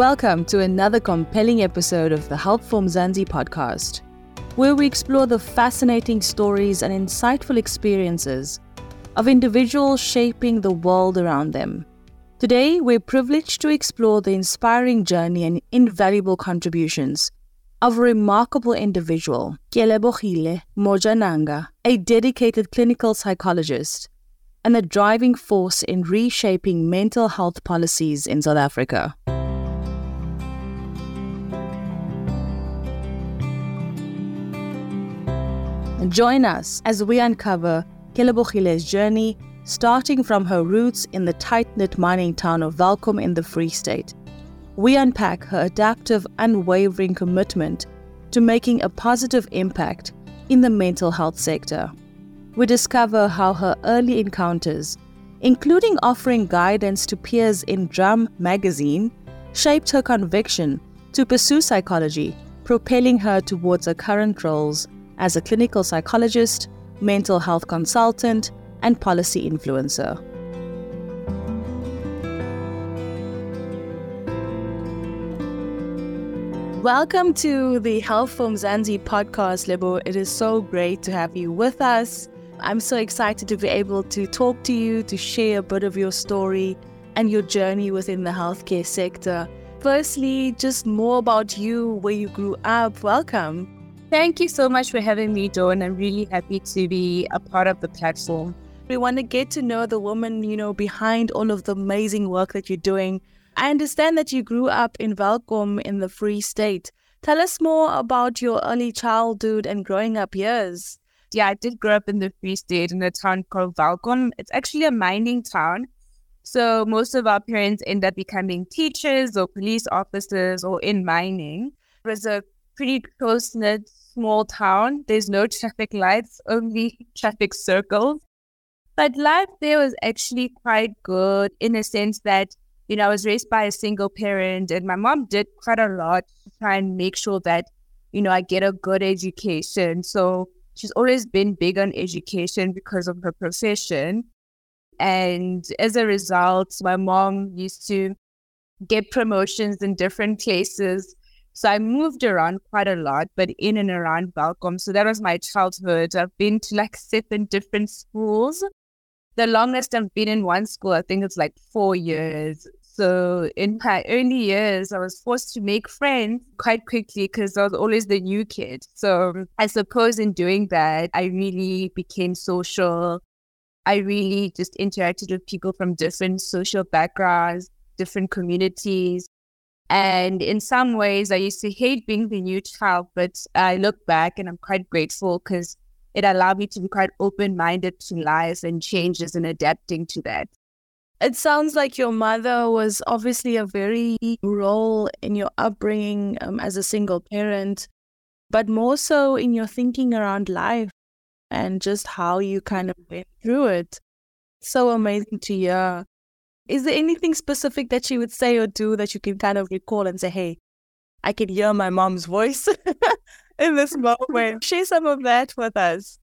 Welcome to another compelling episode of the Health for Mzansi podcast, where we explore the fascinating stories and insightful experiences of individuals shaping the world around them. Today, we're privileged to explore the inspiring journey and invaluable contributions of a remarkable individual, Kelebogile Mojanaga, a dedicated clinical psychologist and a driving force in reshaping mental health policies in South Africa. Join us as we uncover Kelebogile's journey, starting from her roots in the tight knit mining town of Welkom in the Free State. We unpack her adaptive, unwavering commitment to making a positive impact in the mental health sector. We discover how her early encounters, including offering guidance to peers in Drum magazine, shaped her conviction to pursue psychology, propelling her towards her current roles as a clinical psychologist, mental health consultant, and policy influencer. Welcome to the Health for Mzansi podcast, Lebo. It is so great to have you with us. I'm so excited to be able to talk to you, to share a bit of your story and your journey within the healthcare sector. Firstly, just more about you, where you grew up. Welcome. Thank you so much for having me, Dawn. I'm really happy to be a part of the platform. We want to get to know the woman, you know, behind all of the amazing work that you're doing. I understand that you grew up in Welkom in the Free State. Tell us more about your early childhood and growing up years. Yeah, I did grow up in the Free State in a town called Welkom. It's actually a mining town. So most of our parents end up becoming teachers or police officers or in mining. It was a pretty close knit small town. There's no traffic lights, only traffic circles. But life there was actually quite good in a sense that, you know, I was raised by a single parent and my mom did quite a lot to try and make sure that, you know, I get a good education. So she's always been big on education because of her profession. And as a result, my mom used to get promotions in different places so I moved around quite a lot, but in and around Welkom. So that was my childhood. I've been to like seven different schools. The longest I've been in one school, I think it's like four years. So in my early years, I was forced to make friends quite quickly because I was always the new kid. So I suppose in doing that, I really became social. I really just interacted with people from different social backgrounds, different communities. And in some ways, I used to hate being the new child, but I look back and I'm quite grateful because it allowed me to be quite open minded to life and changes and adapting to that. It sounds like your mother was obviously a very role in your upbringing um, as a single parent, but more so in your thinking around life and just how you kind of went through it. So amazing to hear. Is there anything specific that she would say or do that you can kind of recall and say, hey, I can hear my mom's voice in this moment? Share some of that with us.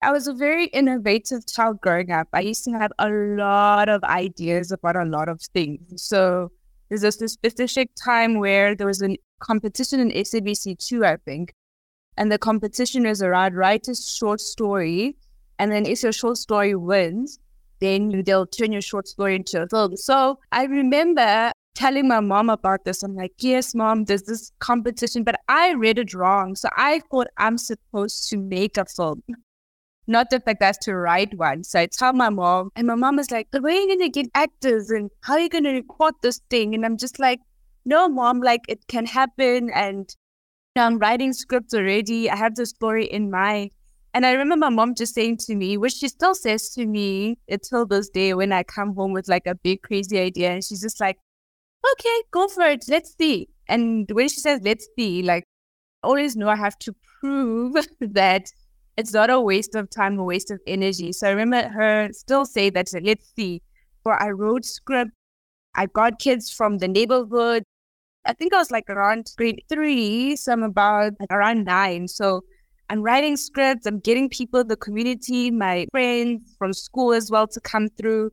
I was a very innovative child growing up. I used to have a lot of ideas about a lot of things. So there's this specific time where there was a competition in SABC2, I think. And the competition was around write a short story. And then if your short story wins, then they'll turn your short story into a film. So I remember telling my mom about this. I'm like, yes, mom, there's this competition, but I read it wrong. So I thought I'm supposed to make a film, not the fact that's to write one. So I tell my mom, and my mom is like, where are you going to get actors and how are you going to record this thing? And I'm just like, no, mom, like it can happen. And I'm writing scripts already. I have the story in mind. And I remember my mom just saying to me, which she still says to me until this day when I come home with like a big crazy idea. And she's just like, okay, go for it. Let's see. And when she says, let's see, like, I always know I have to prove that it's not a waste of time, a waste of energy. So I remember her still say that, let's see. For I wrote script. I got kids from the neighborhood. I think I was like around grade three, so I'm about around nine. So I'm writing scripts. I'm getting people the community, my friends from school as well to come through.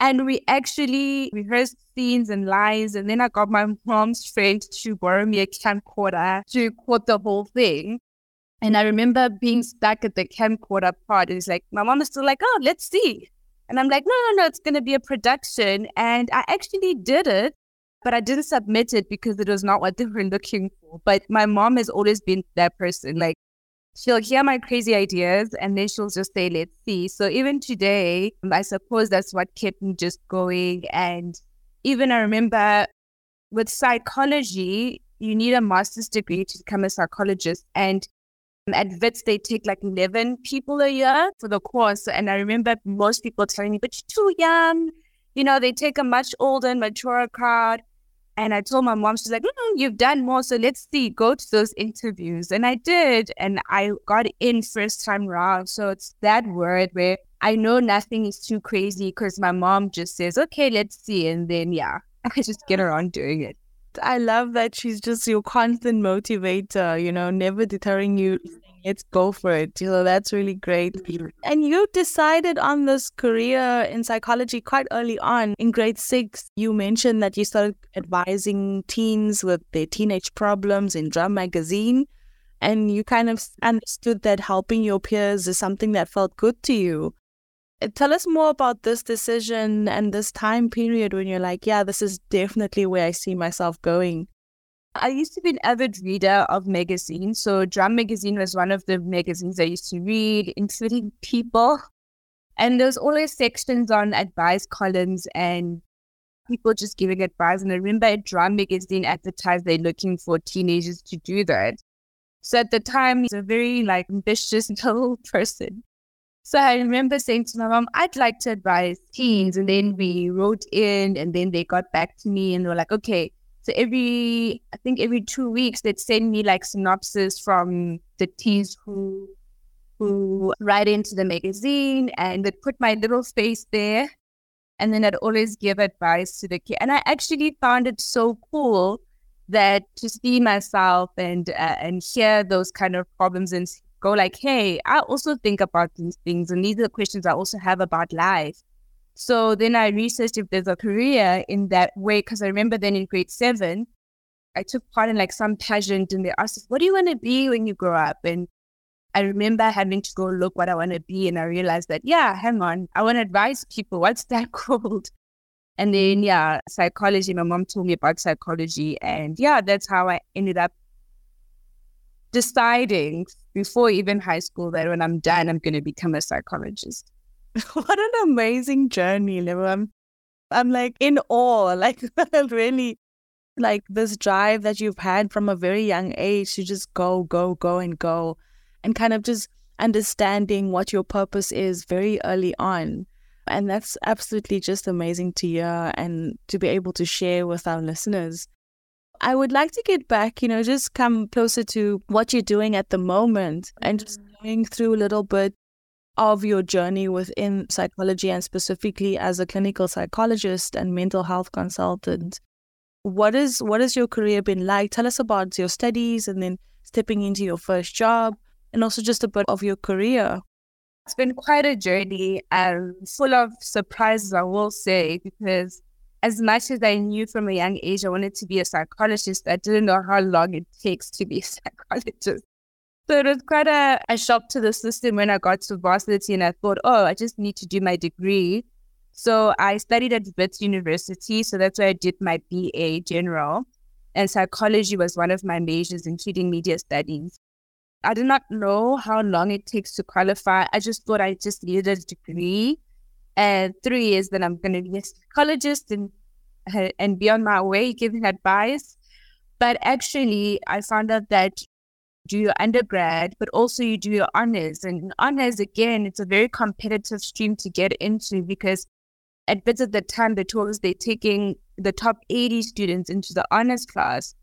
And we actually rehearsed scenes and lines. And then I got my mom's friend to borrow me a camcorder to record the whole thing. And I remember being stuck at the camcorder part. And it's like, my mom is still like, oh, let's see. And I'm like, no, no, no, it's going to be a production. And I actually did it, but I didn't submit it because it was not what they were looking for. But my mom has always been that person. Like, she'll hear my crazy ideas and then she'll just say, let's see. So even today, I suppose that's what kept me just going. And even I remember with psychology, you need a master's degree to become a psychologist. And at Wits, they take like 11 people a year for the course. And I remember most people telling me, but you're too young. You know, they take a much older mature crowd. And I told my mom, she's like, mm, you've done more. So let's see, go to those interviews. And I did. And I got in first time round. So it's that word where I know nothing is too crazy because my mom just says, okay, let's see. And then, yeah, I just get around doing it. I love that she's just your constant motivator, you know, never deterring you. Let's go for it. You know, that's really great. And you decided on this career in psychology quite early on. In grade six, you mentioned that you started advising teens with their teenage problems in Drum Magazine. And you kind of understood that helping your peers is something that felt good to you. Uh, tell us more about this decision and this time period when you're like, yeah, this is definitely where I see myself going. I used to be an avid reader of magazines. So, Drum Magazine was one of the magazines I used to read, including People. And there's always sections on advice columns and people just giving advice. And I remember a Drum Magazine advertised they're looking for teenagers to do that. So at the time, he's a very like ambitious little person. So I remember saying to my mom, I'd like to advise teens. And then we wrote in and then they got back to me and they were like, okay. So every, I think every two weeks, they'd send me like synopsis from the teens who, who write into the magazine and they'd put my little face there. And then I'd always give advice to the kid. And I actually found it so cool that to see myself and uh, and hear those kind of problems and go like, hey, I also think about these things, and these are the questions I also have about life. So then I researched if there's a career in that way, because I remember then in grade seven, I took part in like some pageant, and they asked us, "What do you want to be when you grow up?" And I remember having to go look what I want to be, and I realized that yeah, hang on, I want to advise people. What's that called? And then mm. yeah, psychology. My mom told me about psychology, and yeah, that's how I ended up deciding before even high school that when I'm done, I'm going to become a psychologist. what an amazing journey, Lebo. I'm, I'm like in awe, like really like this drive that you've had from a very young age to just go, go, go and go and kind of just understanding what your purpose is very early on. And that's absolutely just amazing to hear and to be able to share with our listeners. I would like to get back, you know, just come closer to what you're doing at the moment and just mm-hmm. going through a little bit of your journey within psychology and specifically as a clinical psychologist and mental health consultant. What is what has your career been like? Tell us about your studies and then stepping into your first job and also just a bit of your career. It's been quite a journey and full of surprises, I will say, because as much as I knew from a young age I wanted to be a psychologist, I didn't know how long it takes to be a psychologist. So it was quite a, a shock to the system when I got to varsity and I thought, oh, I just need to do my degree. So I studied at Wits University. So that's where I did my BA general. And psychology was one of my majors, including media studies. I did not know how long it takes to qualify. I just thought I just needed a degree and three years then I'm going to be a psychologist and and be on my way giving advice. But actually, I found out that do your undergrad, but also you do your honors. And honors, again, it's a very competitive stream to get into because at Wits at the time, they told us they're taking the top 80 students into the honors class.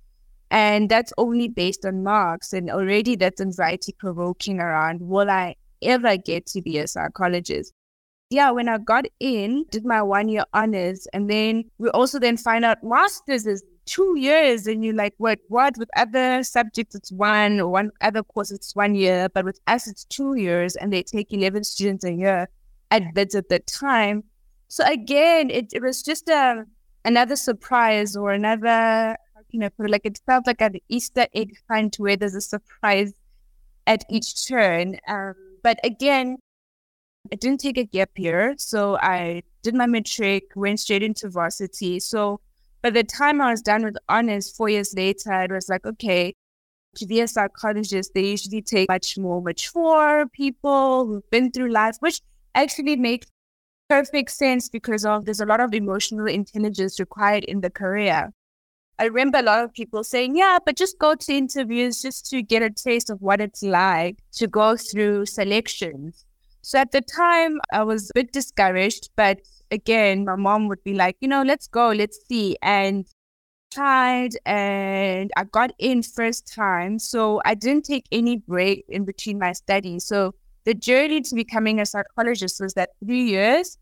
And that's only based on marks. And already that's anxiety provoking around will I ever get to be a psychologist? yeah, when I got in, did my one year honors, and then we also then find out masters is two years, and you're like, what? What? With other subjects, it's one, or one other course, it's one year, but with us, it's two years, and they take eleven students a year at Wits at the time. So again, it, it was just a, um, another surprise or another, you know, like it felt like an Easter egg hunt where there's a surprise at each turn. Um, but again, I didn't take a gap year. So I did my matric, went straight into varsity. So by the time I was done with honors four years later, it was like, okay, to be a psychologist, they usually take much more mature people who've been through life, which actually makes perfect sense because of there's a lot of emotional intelligence required in the career. I remember a lot of people saying, yeah, but just go to interviews just to get a taste of what it's like to go through selections. So at the time, I was a bit discouraged, but again, my mom would be like, you know, let's go, let's see. And tried and I got in first time. So I didn't take any break in between my studies. So the journey to becoming a psychologist was that three years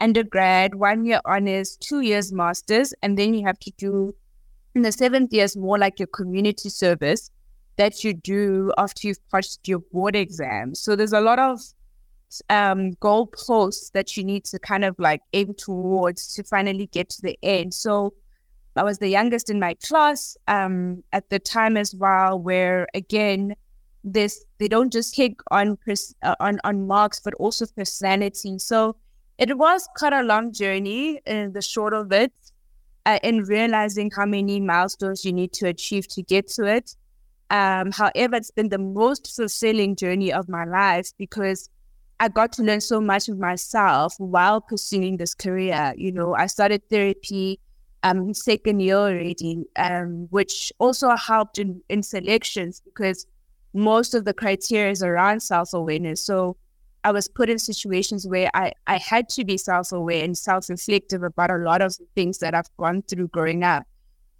undergrad, one year honors, two years masters, and then you have to do in the seventh year is more like your community service that you do after you've passed your board exam. So there's a lot of um, goal posts that you need to kind of like aim towards to finally get to the end. So I was the youngest in my class um, at the time as well, where again, this they don't just take on pers- uh, on on marks, but also personality. So it was quite a long journey in the short of it, uh, in realizing how many milestones you need to achieve to get to it. Um, however, it's been the most fulfilling journey of my life because I got to learn so much of myself while pursuing this career. You know, I started therapy um second year already, um, which also helped in, in selections because most of the criteria is around self-awareness. So I was put in situations where I, I had to be self-aware and self-reflective about a lot of things that I've gone through growing up.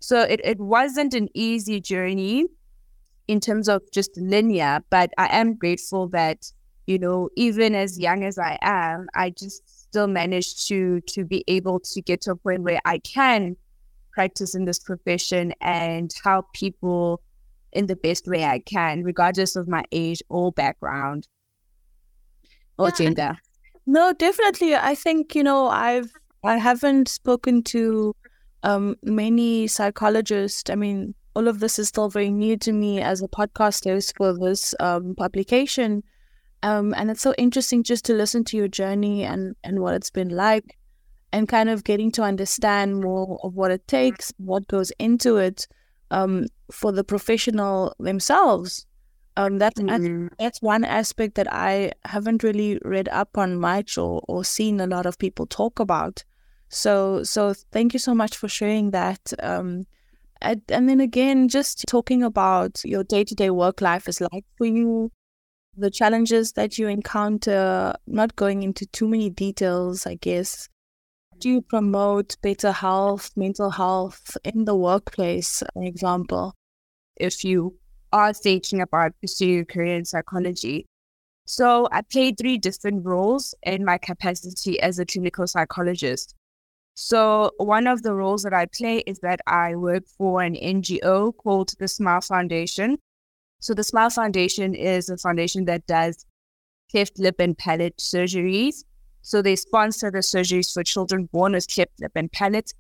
So it, it wasn't an easy journey in terms of just linear, but I am grateful that you know, even as young as I am, I just still managed to to be able to get to a point where I can practice in this profession and help people in the best way I can, regardless of my age or background or yeah, gender. No, definitely. I think, you know, I've I haven't spoken to um, many psychologists. I mean, all of this is still very new to me as a podcast host for this um, publication. Um, and it's so interesting just to listen to your journey and, and what it's been like and kind of getting to understand more of what it takes, what goes into it um, for the professional themselves. Um, that's, mm-hmm. that's one aspect that I haven't really read up on much or, or seen a lot of people talk about. So, so thank you so much for sharing that. Um, and, and then again, just talking about your day to day work life is like for you, the challenges that you encounter, not going into too many details, I guess. Do you promote better health, mental health in the workplace, for example? If you are thinking about pursuing a career in psychology. So I play three different roles in my capacity as a clinical psychologist. So one of the roles that I play is that I work for an NGO called the Smile Foundation. So the Smile Foundation is a foundation that does cleft lip and palate surgeries. So they sponsor the surgeries for children born with cleft lip and palate.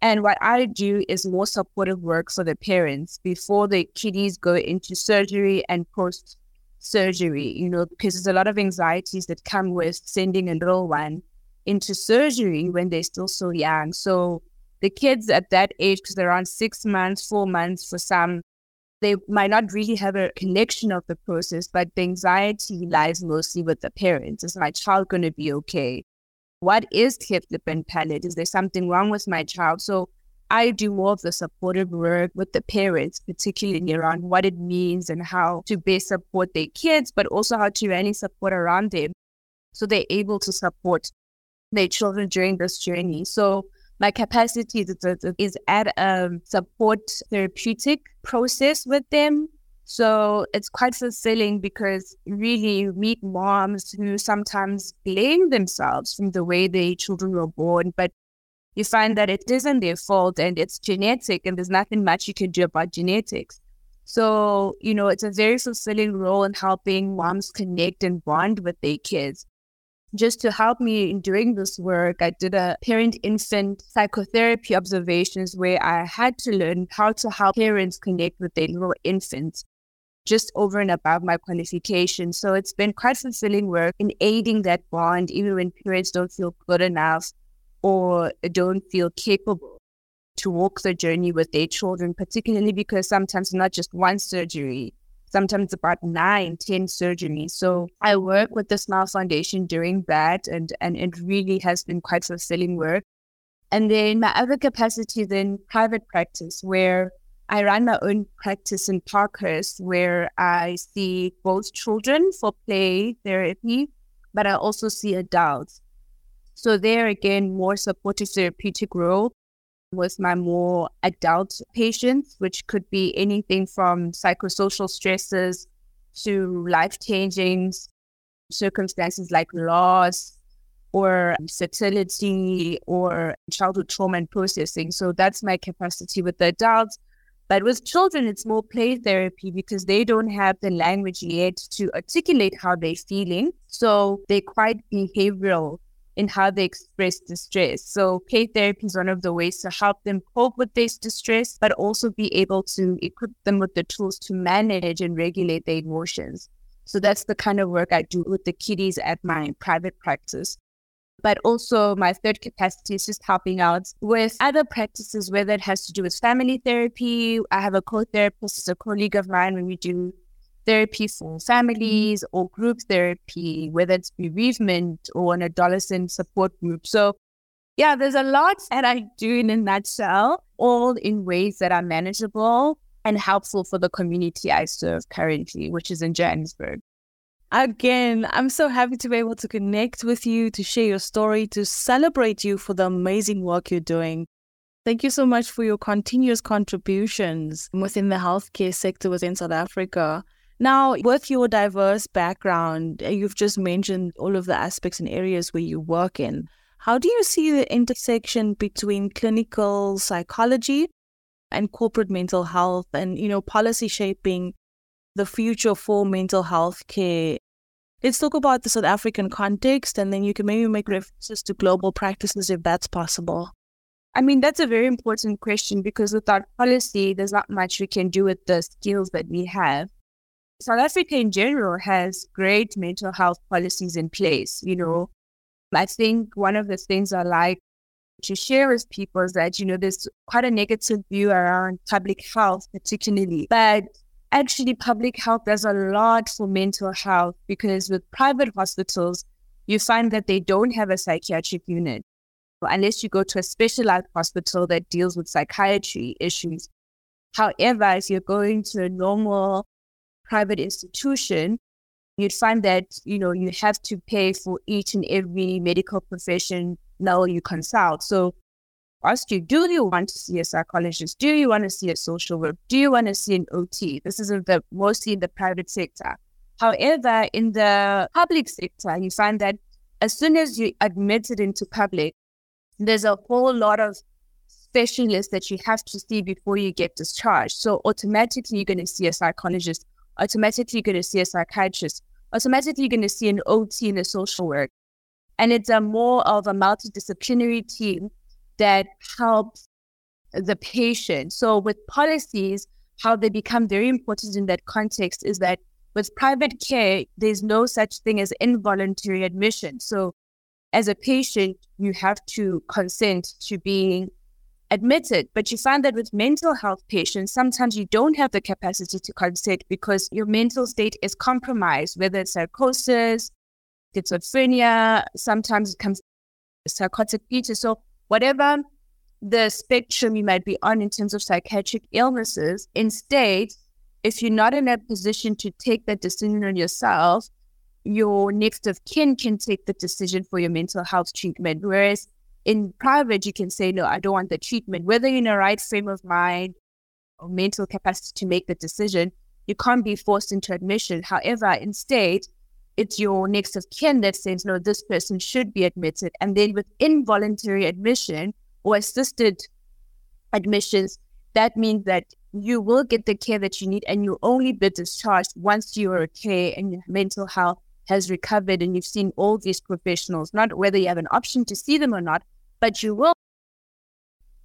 And what I do is more supportive work for the parents before the kiddies go into surgery and post surgery, you know, because there's a lot of anxieties that come with sending a little one into surgery when they're still so young. So the kids at that age, because they're around six months, four months for some, they might not really have a connection of the process, but the anxiety lies mostly with the parents. Is my child going to be okay? What is cleft lip and palate? Is there something wrong with my child? So I do more of the supportive work with the parents, particularly around what it means and how to best support their kids, but also how to really support around them so they're able to support their children during this journey. So my capacity is at a support therapeutic process with them. So it's quite fulfilling because really you meet moms who sometimes blame themselves from the way their children were born, but you find that it isn't their fault and it's genetic and there's nothing much you can do about genetics. So, you know, it's a very fulfilling role in helping moms connect and bond with their kids. Just to help me in doing this work, I did a parent infant psychotherapy observations where I had to learn how to help parents connect with their little infants just over and above my qualification. So it's been quite fulfilling work in aiding that bond, even when parents don't feel good enough or don't feel capable to walk the journey with their children, particularly because sometimes not just one surgery, sometimes about nine, ten surgeries. So I work with the Smile Foundation doing that, and and it really has been quite fulfilling work. And then my other capacity is in private practice, where I run my own practice in Parkhurst, where I see both children for play therapy, but I also see adults. So there again, more supportive therapeutic role with my more adult patients, which could be anything from psychosocial stresses to life changing circumstances like loss or fertility or childhood trauma and processing. So that's my capacity with the adults. But with children, it's more play therapy because they don't have the language yet to articulate how they're feeling. So they're quite behavioral in how they express distress. So, play therapy is one of the ways to help them cope with this distress, but also be able to equip them with the tools to manage and regulate their emotions. So, that's the kind of work I do with the kiddies at my private practice. But also, my third capacity is just helping out with other practices, whether it has to do with family therapy. I have a co therapist, is a colleague of mine, when we do therapy for mm-hmm. families or group therapy, whether it's bereavement or an adolescent support group. So, yeah, there's a lot that I do in a nutshell, all in ways that are manageable and helpful for the community I serve currently, which is in Johannesburg. Again, I'm so happy to be able to connect with you, to share your story, to celebrate you for the amazing work you're doing. Thank you so much for your continuous contributions within the healthcare sector within South Africa. Now, with your diverse background, uh, you've just mentioned all of the aspects and areas where you work in. How do you see the intersection between clinical psychology and corporate mental health and, you know, policy shaping the future for mental health care? Let's talk about the South African context and then you can maybe make references to global practices if that's possible. I mean, that's a very important question because without policy, there's not much we can do with the skills that we have. South Africa in general has great mental health policies in place. You know, I think one of the things I like to share with people is that, you know, there's quite a negative view around public health, particularly, but actually public health does a lot for mental health because with private hospitals, you find that they don't have a psychiatric unit unless you go to a specialized hospital that deals with psychiatry issues. However, if you're going to a normal private institution, you'd find that, you know, you have to pay for each and every medical profession now you consult. So ask you, do you want to see a psychologist? Do you want to see a social worker? Do you want to see an OT? This is the mostly in the private sector. However, in the public sector, you find that as soon as you admitted into public, there's a whole lot of specialists that you have to see before you get discharged. So automatically you're going to see a psychologist automatically you're going to see a psychiatrist, automatically you're going to see an OT in a social work. And it's a more of a multidisciplinary team that helps the patient. So with policies, how they become very important in that context is that with private care, there's no such thing as involuntary admission. So as a patient, you have to consent to being admitted. But you find that with mental health patients, sometimes you don't have the capacity to consent because your mental state is compromised, whether it's psychosis, schizophrenia, sometimes it comes psychotic features. So whatever the spectrum you might be on in terms of psychiatric illnesses, instead, if you're not in a position to take that decision on yourself, your next of kin can take the decision for your mental health treatment. Whereas in private, you can say, no, I don't want the treatment. Whether you're in the right frame of mind or mental capacity to make the decision, you can't be forced into admission. However, instead, it's your next of kin that says, no, this person should be admitted. And then with involuntary admission or assisted admissions, that means that you will get the care that you need and you only be discharged once you are okay and your mental health has recovered and you've seen all these professionals, not whether you have an option to see them or not, but you will.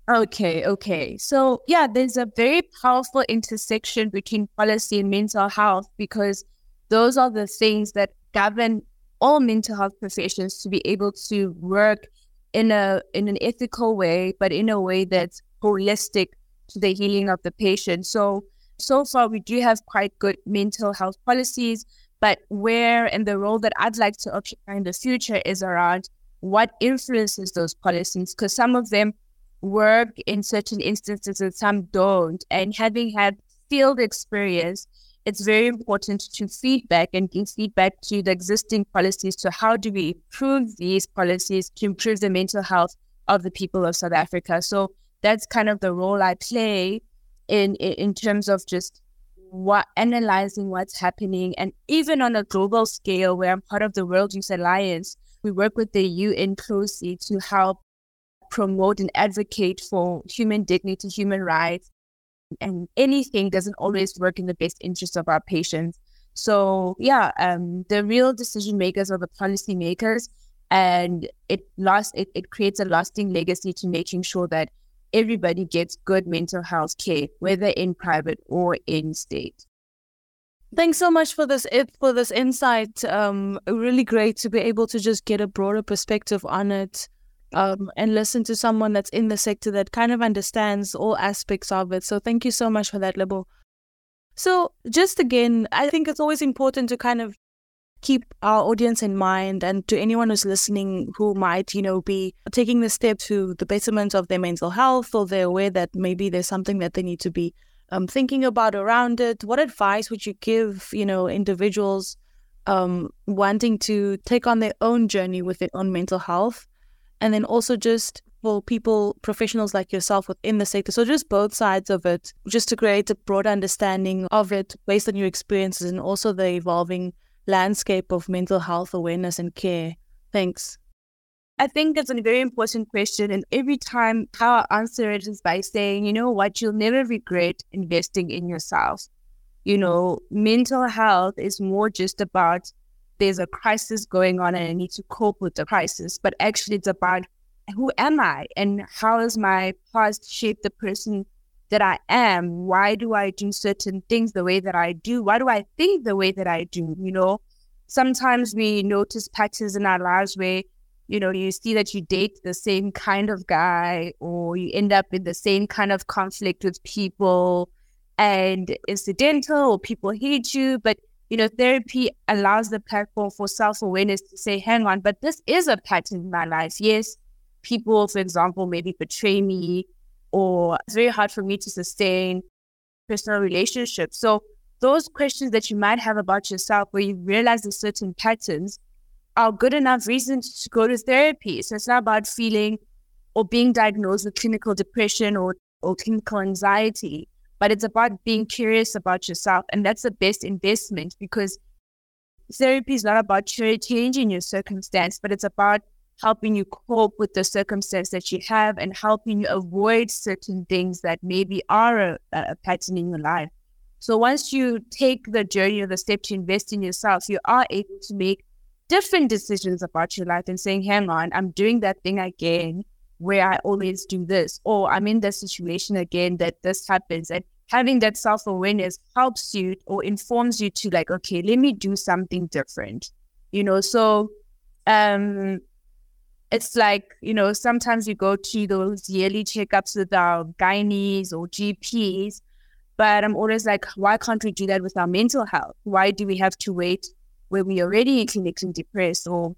Okay, okay. So, yeah, there's a very powerful intersection between policy and mental health because those are the things that govern all mental health professions to be able to work in a in an ethical way, but in a way that's holistic to the healing of the patient. So so far we do have quite good mental health policies, but where and the role that I'd like to occupy in the future is around what influences those policies, because some of them work in certain instances and some don't. And having had field experience, it's very important to feedback and give feedback to the existing policies to how do we improve these policies to improve the mental health of the people of South Africa. So that's kind of the role I play in in terms of just what analyzing what's happening and even on a global scale where I'm part of the World Youth Alliance, we work with the UN closely to help promote and advocate for human dignity, human rights, and anything doesn't always work in the best interest of our patients. So yeah, um, the real decision makers are the policy makers, and it lost it, it creates a lasting legacy to making sure that everybody gets good mental health care, whether in private or in state. Thanks so much for this for this insight. Um, really great to be able to just get a broader perspective on it um, and listen to someone that's in the sector that kind of understands all aspects of it. So thank you so much for that, Lebo. So just again, I think it's always important to kind of keep our audience in mind and to anyone who's listening who might, you know, be taking the step to the betterment of their mental health or they're aware that maybe there's something that they need to be um, thinking about around it. What advice would you give, you know, individuals um, wanting to take on their own journey with their own mental health? and then also just for people, professionals like yourself within the sector. So just both sides of it, just to create a broader understanding of it based on your experiences and also the evolving landscape of mental health awareness and care. Thanks. I think that's a very important question. And every time how I answer it is by saying, you know what, you'll never regret investing in yourself. You know, mental health is more just about there's a crisis going on and I need to cope with the crisis, but actually it's about who am I and how has my past shaped the person that I am? Why do I do certain things the way that I do? Why do I think the way that I do? You know, sometimes we notice patterns in our lives where, you know, you see that you date the same kind of guy or you end up in the same kind of conflict with people and incidental or people hate you, but you know, therapy allows the platform for self awareness to say, hang on, but this is a pattern in my life. Yes, people, for example, maybe betray me, or it's very hard for me to sustain personal relationships. So, those questions that you might have about yourself, where you realize the certain patterns, are good enough reasons to go to therapy. So, it's not about feeling or being diagnosed with clinical depression or, or clinical anxiety but it's about being curious about yourself. And that's the best investment because therapy is not about changing your circumstance, but it's about helping you cope with the circumstance that you have and helping you avoid certain things that maybe are a, a pattern in your life. So once you take the journey or the step to invest in yourself, you are able to make different decisions about your life and saying, hang on, I'm doing that thing again where I always do this, or I'm in this situation again that this happens. And having that self awareness helps you or informs you to like, okay, let me do something different. You know, so um it's like, you know, sometimes you go to those yearly checkups with our gynaes or GPs, but I'm always like, why can't we do that with our mental health? Why do we have to wait when we're already clinically depressed or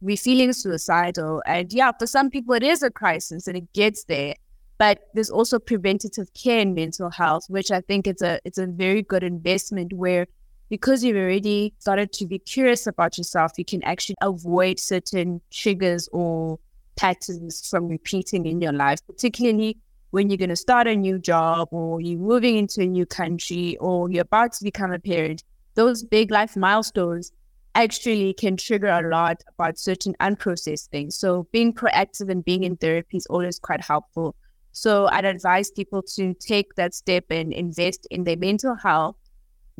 we're feeling suicidal. And yeah, for some people it is a crisis and it gets there. But there's also preventative care in mental health, which I think it's a it's a very good investment where because you've already started to be curious about yourself, you can actually avoid certain triggers or patterns from repeating in your life, particularly when you're going to start a new job or you're moving into a new country or you're about to become a parent. Those big life milestones actually can trigger a lot about certain unprocessed things. So being proactive and being in therapy is always quite helpful. So I'd advise people to take that step and invest in their mental health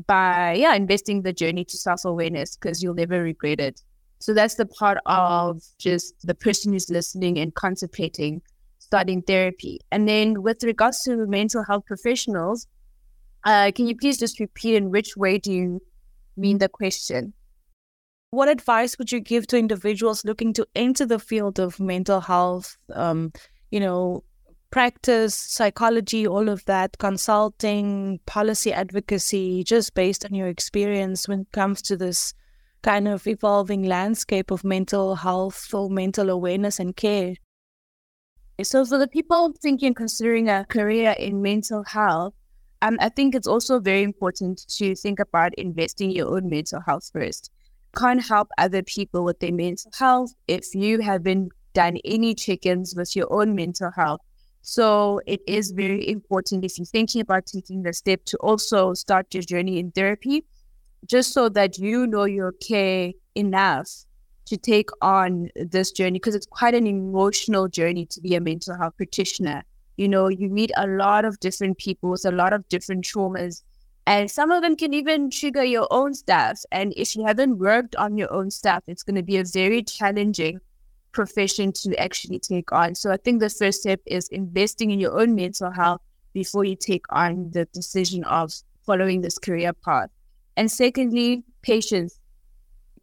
by yeah investing the journey to self-awareness because you'll never regret it. So that's the part of just the person who's listening and contemplating starting therapy. And then with regards to mental health professionals uh, can you please just repeat in which way do you mean the question? What advice would you give to individuals looking to enter the field of mental health um, you know practice, psychology, all of that, consulting, policy advocacy, just based on your experience when it comes to this kind of evolving landscape of mental health or mental awareness and care? So, for the people thinking, considering a career in mental health, um, I think it's also very important to think about investing your own mental health first. Can't help other people with their mental health if you haven't done any check ins with your own mental health so it is very important if you're thinking about taking the step to also start your journey in therapy, just so that you know you're okay enough to take on this journey because it's quite an emotional journey to be a mental health practitioner. You know, you meet a lot of different people with a lot of different traumas, and some of them can even trigger your own stuff. And if you haven't worked on your own stuff, it's going to be a very challenging profession to actually take on. So I think the first step is investing in your own mental health before you take on the decision of following this career path. And secondly, patience.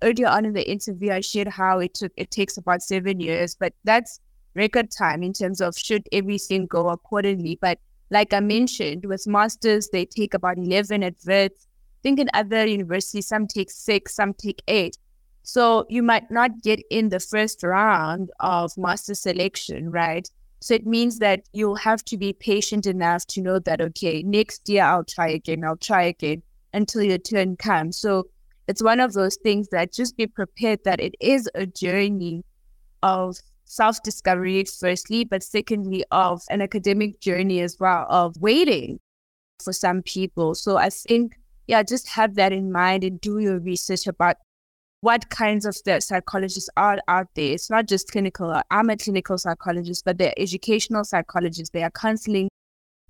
Earlier on in the interview, I shared how it took it takes about seven years, but that's record time in terms of should everything go accordingly. But like I mentioned, with masters, they take about eleven Wits. I think in other universities, some take six, some take eight. So you might not get in the first round of master selection, right? So it means that you'll have to be patient enough to know that, okay, next year I'll try again, I'll try again until your turn comes. So it's one of those things that just be prepared that it is a journey of self discovery, firstly, but secondly, of an academic journey as well, of waiting for some people. So I think, yeah, just have that in mind and do your research about what kinds of psychologists are out there. It's not just clinical. I'm a clinical psychologist, but they're educational psychologists. They are counseling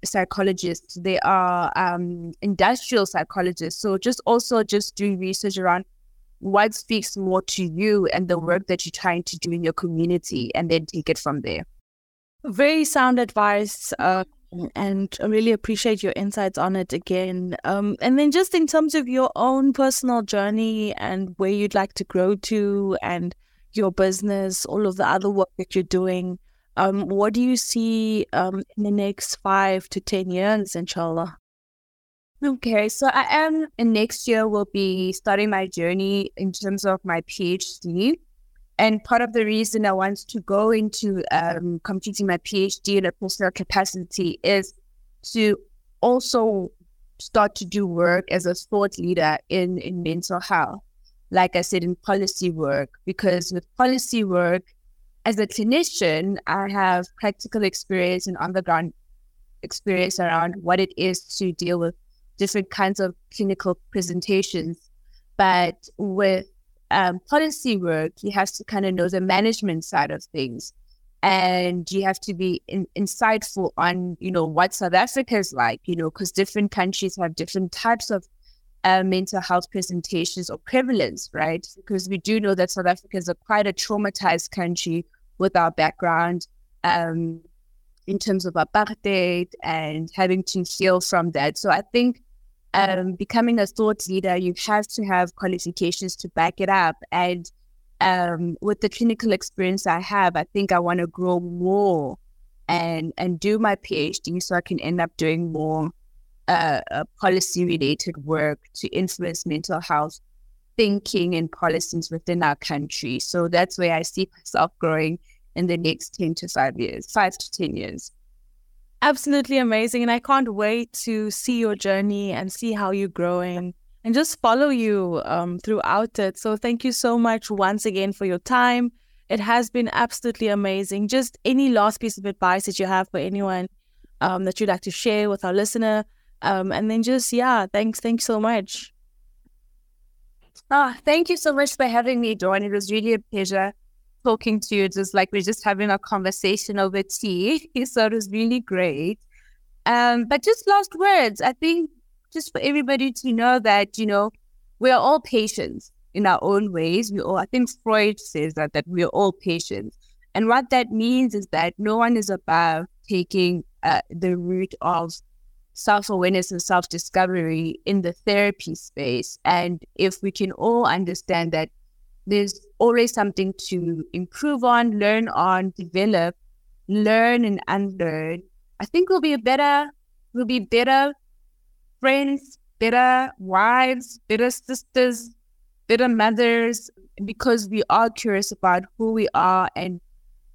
psychologists. They are um, industrial psychologists. So just also just doing research around what speaks more to you and the work that you're trying to do in your community, and then take it from there. Very sound advice. Uh, and I really appreciate your insights on it again. Um, and then just in terms of your own personal journey and where you'd like to grow to and your business, all of the other work that you're doing, um, what do you see um, in the next five to 10 years, inshallah? Okay, so I am, in next year will be starting my journey in terms of my PhD. And part of the reason I want to go into um, completing my PhD in a personal capacity is to also start to do work as a thought leader in, in mental health. Like I said, in policy work, because with policy work, as a clinician, I have practical experience and on the ground experience around what it is to deal with different kinds of clinical presentations. But with um, policy work, you have to kind of know the management side of things. And you have to be in, insightful on, you know, what South Africa is like, you know, because different countries have different types of uh, mental health presentations or prevalence, right? Because we do know that South Africa is a quite a traumatized country with our background um, in terms of apartheid and having to heal from that. So I think um, becoming a thought leader, you have to have qualifications to back it up. And um, with the clinical experience I have, I think I want to grow more and and do my PhD so I can end up doing more uh, uh, policy related work to influence mental health thinking and policies within our country. So that's where I see myself growing in the next 10 to 5 years, 5 to 10 years absolutely amazing. And I can't wait to see your journey and see how you're growing and just follow you um, throughout it. So thank you so much once again for your time. It has been absolutely amazing. Just any last piece of advice that you have for anyone um, that you'd like to share with our listener. Um, and then just, yeah, thanks. Thanks so much. Ah, oh, thank you so much for having me, Dawn. It was really a pleasure talking to you just like we're just having a conversation over tea. so it was really great. Um, but just last words, I think just for everybody to know that, you know, we are all patients in our own ways. We all, I think Freud says that, that we are all patients. And what that means is that no one is above taking uh, the route of self awareness and self discovery in the therapy space. And if we can all understand that there's always something to improve on, learn on, develop, learn and unlearn, I think we'll be a better, we'll be better friends, better wives, better sisters, better mothers, because we are curious about who we are and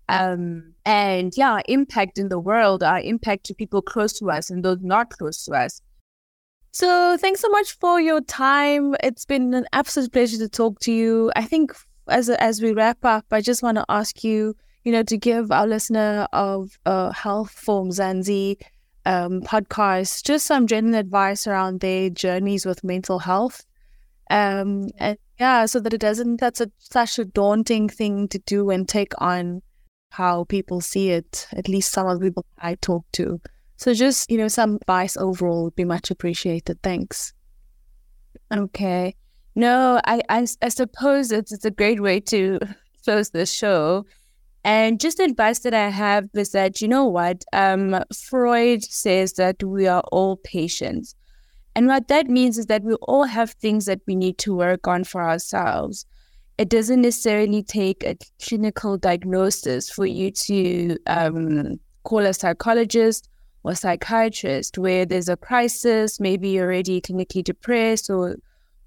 um and yeah, impact in the world, our impact to people close to us and those not close to us. So thanks so much for your time. It's been an absolute pleasure to talk to you. I think as as we wrap up, I just want to ask you, you know, to give our listener of uh, Health for Mzansi um, podcast just some general advice around their journeys with mental health. Um, and yeah, so that it doesn't, that's a, such a daunting thing to do and take on how people see it, at least some of the people I talk to. So just, you know, some advice overall would be much appreciated. Thanks. Okay. No, I, I, I suppose it's, it's a great way to close the show. And just advice that I have is that, you know what? Um, Freud says that we are all patients. And what that means is that we all have things that we need to work on for ourselves. It doesn't necessarily take a clinical diagnosis for you to um, call a psychologist or psychiatrist where there's a crisis, maybe you're already clinically depressed or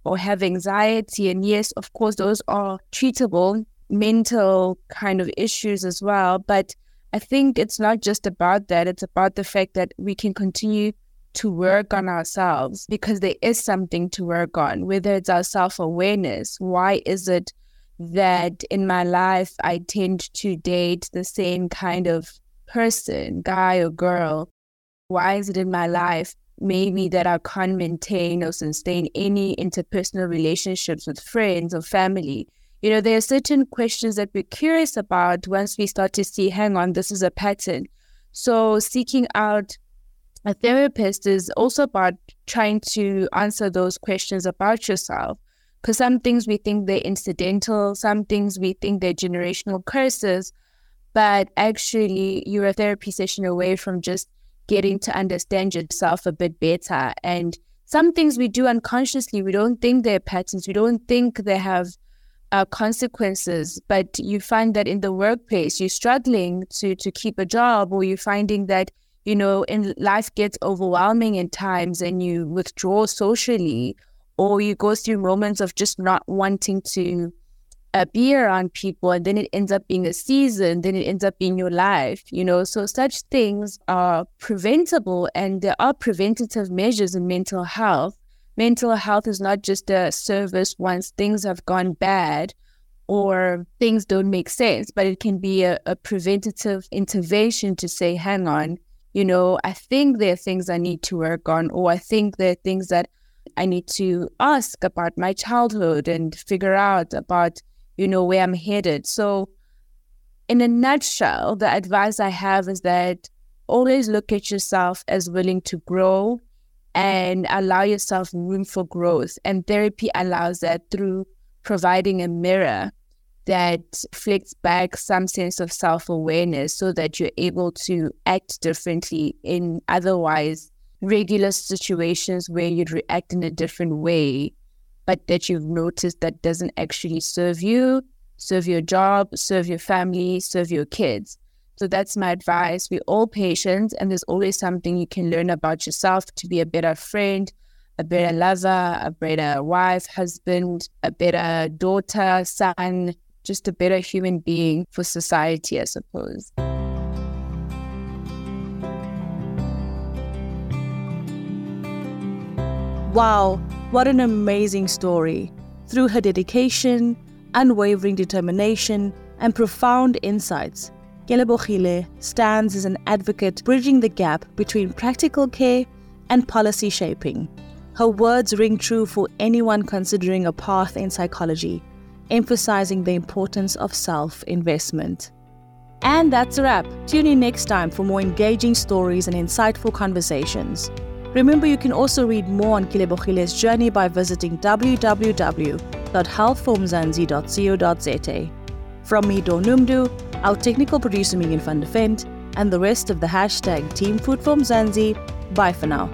or have anxiety. And yes, of course, those are treatable mental kind of issues as well. But I think it's not just about that. It's about the fact that we can continue to work on ourselves because there is something to work on, whether it's our self awareness. Why is it that in my life I tend to date the same kind of person, guy or girl? Why is it in my life maybe that I can't maintain or sustain any interpersonal relationships with friends or family? you know, there are certain questions that we're curious about once we start to see, hang on, this is a pattern. So seeking out a therapist is also about trying to answer those questions about yourself. Because some things we think they're incidental, some things we think they're generational curses, but actually you're a therapy session away from just getting to understand yourself a bit better. And some things we do unconsciously, we don't think they're patterns, we don't think they have uh, consequences, but you find that in the workplace, you're struggling to to keep a job, or you're finding that you know, in life gets overwhelming in times, and you withdraw socially, or you go through moments of just not wanting to be around people, and then it ends up being a season, then it ends up being your life, you know. So such things are preventable, and there are preventative measures in mental health mental health is not just a service once things have gone bad or things don't make sense, but it can be a, a preventative intervention to say, hang on, you know, I think there are things I need to work on, or I think there are things that I need to ask about my childhood and figure out about, you know, where I'm headed. So, in a nutshell, the advice I have is that always look at yourself as willing to grow and allow yourself room for growth. And therapy allows that through providing a mirror that reflects back some sense of self awareness so that you're able to act differently in otherwise regular situations where you'd react in a different way, but that you've noticed that doesn't actually serve you, serve your job, serve your family, serve your kids. So that's my advice. We're all patients, and there's always something you can learn about yourself to be a better friend, a better lover, a better wife, husband, a better daughter, son, just a better human being for society, I suppose. Wow, what an amazing story. Through her dedication, unwavering determination, and profound insights, Kelebogile stands as an advocate bridging the gap between practical care and policy shaping. Her words ring true for anyone considering a path in psychology, emphasizing the importance of self investment. And that's a wrap. Tune in next time for more engaging stories and insightful conversations. Remember, you can also read more on Kelebogile's journey by visiting www.healthformzansi.co.za. From me, Donumdu, our technical producer Megan van de Vent, and the rest of the hashtag Team Food For Mzansi, bye for now.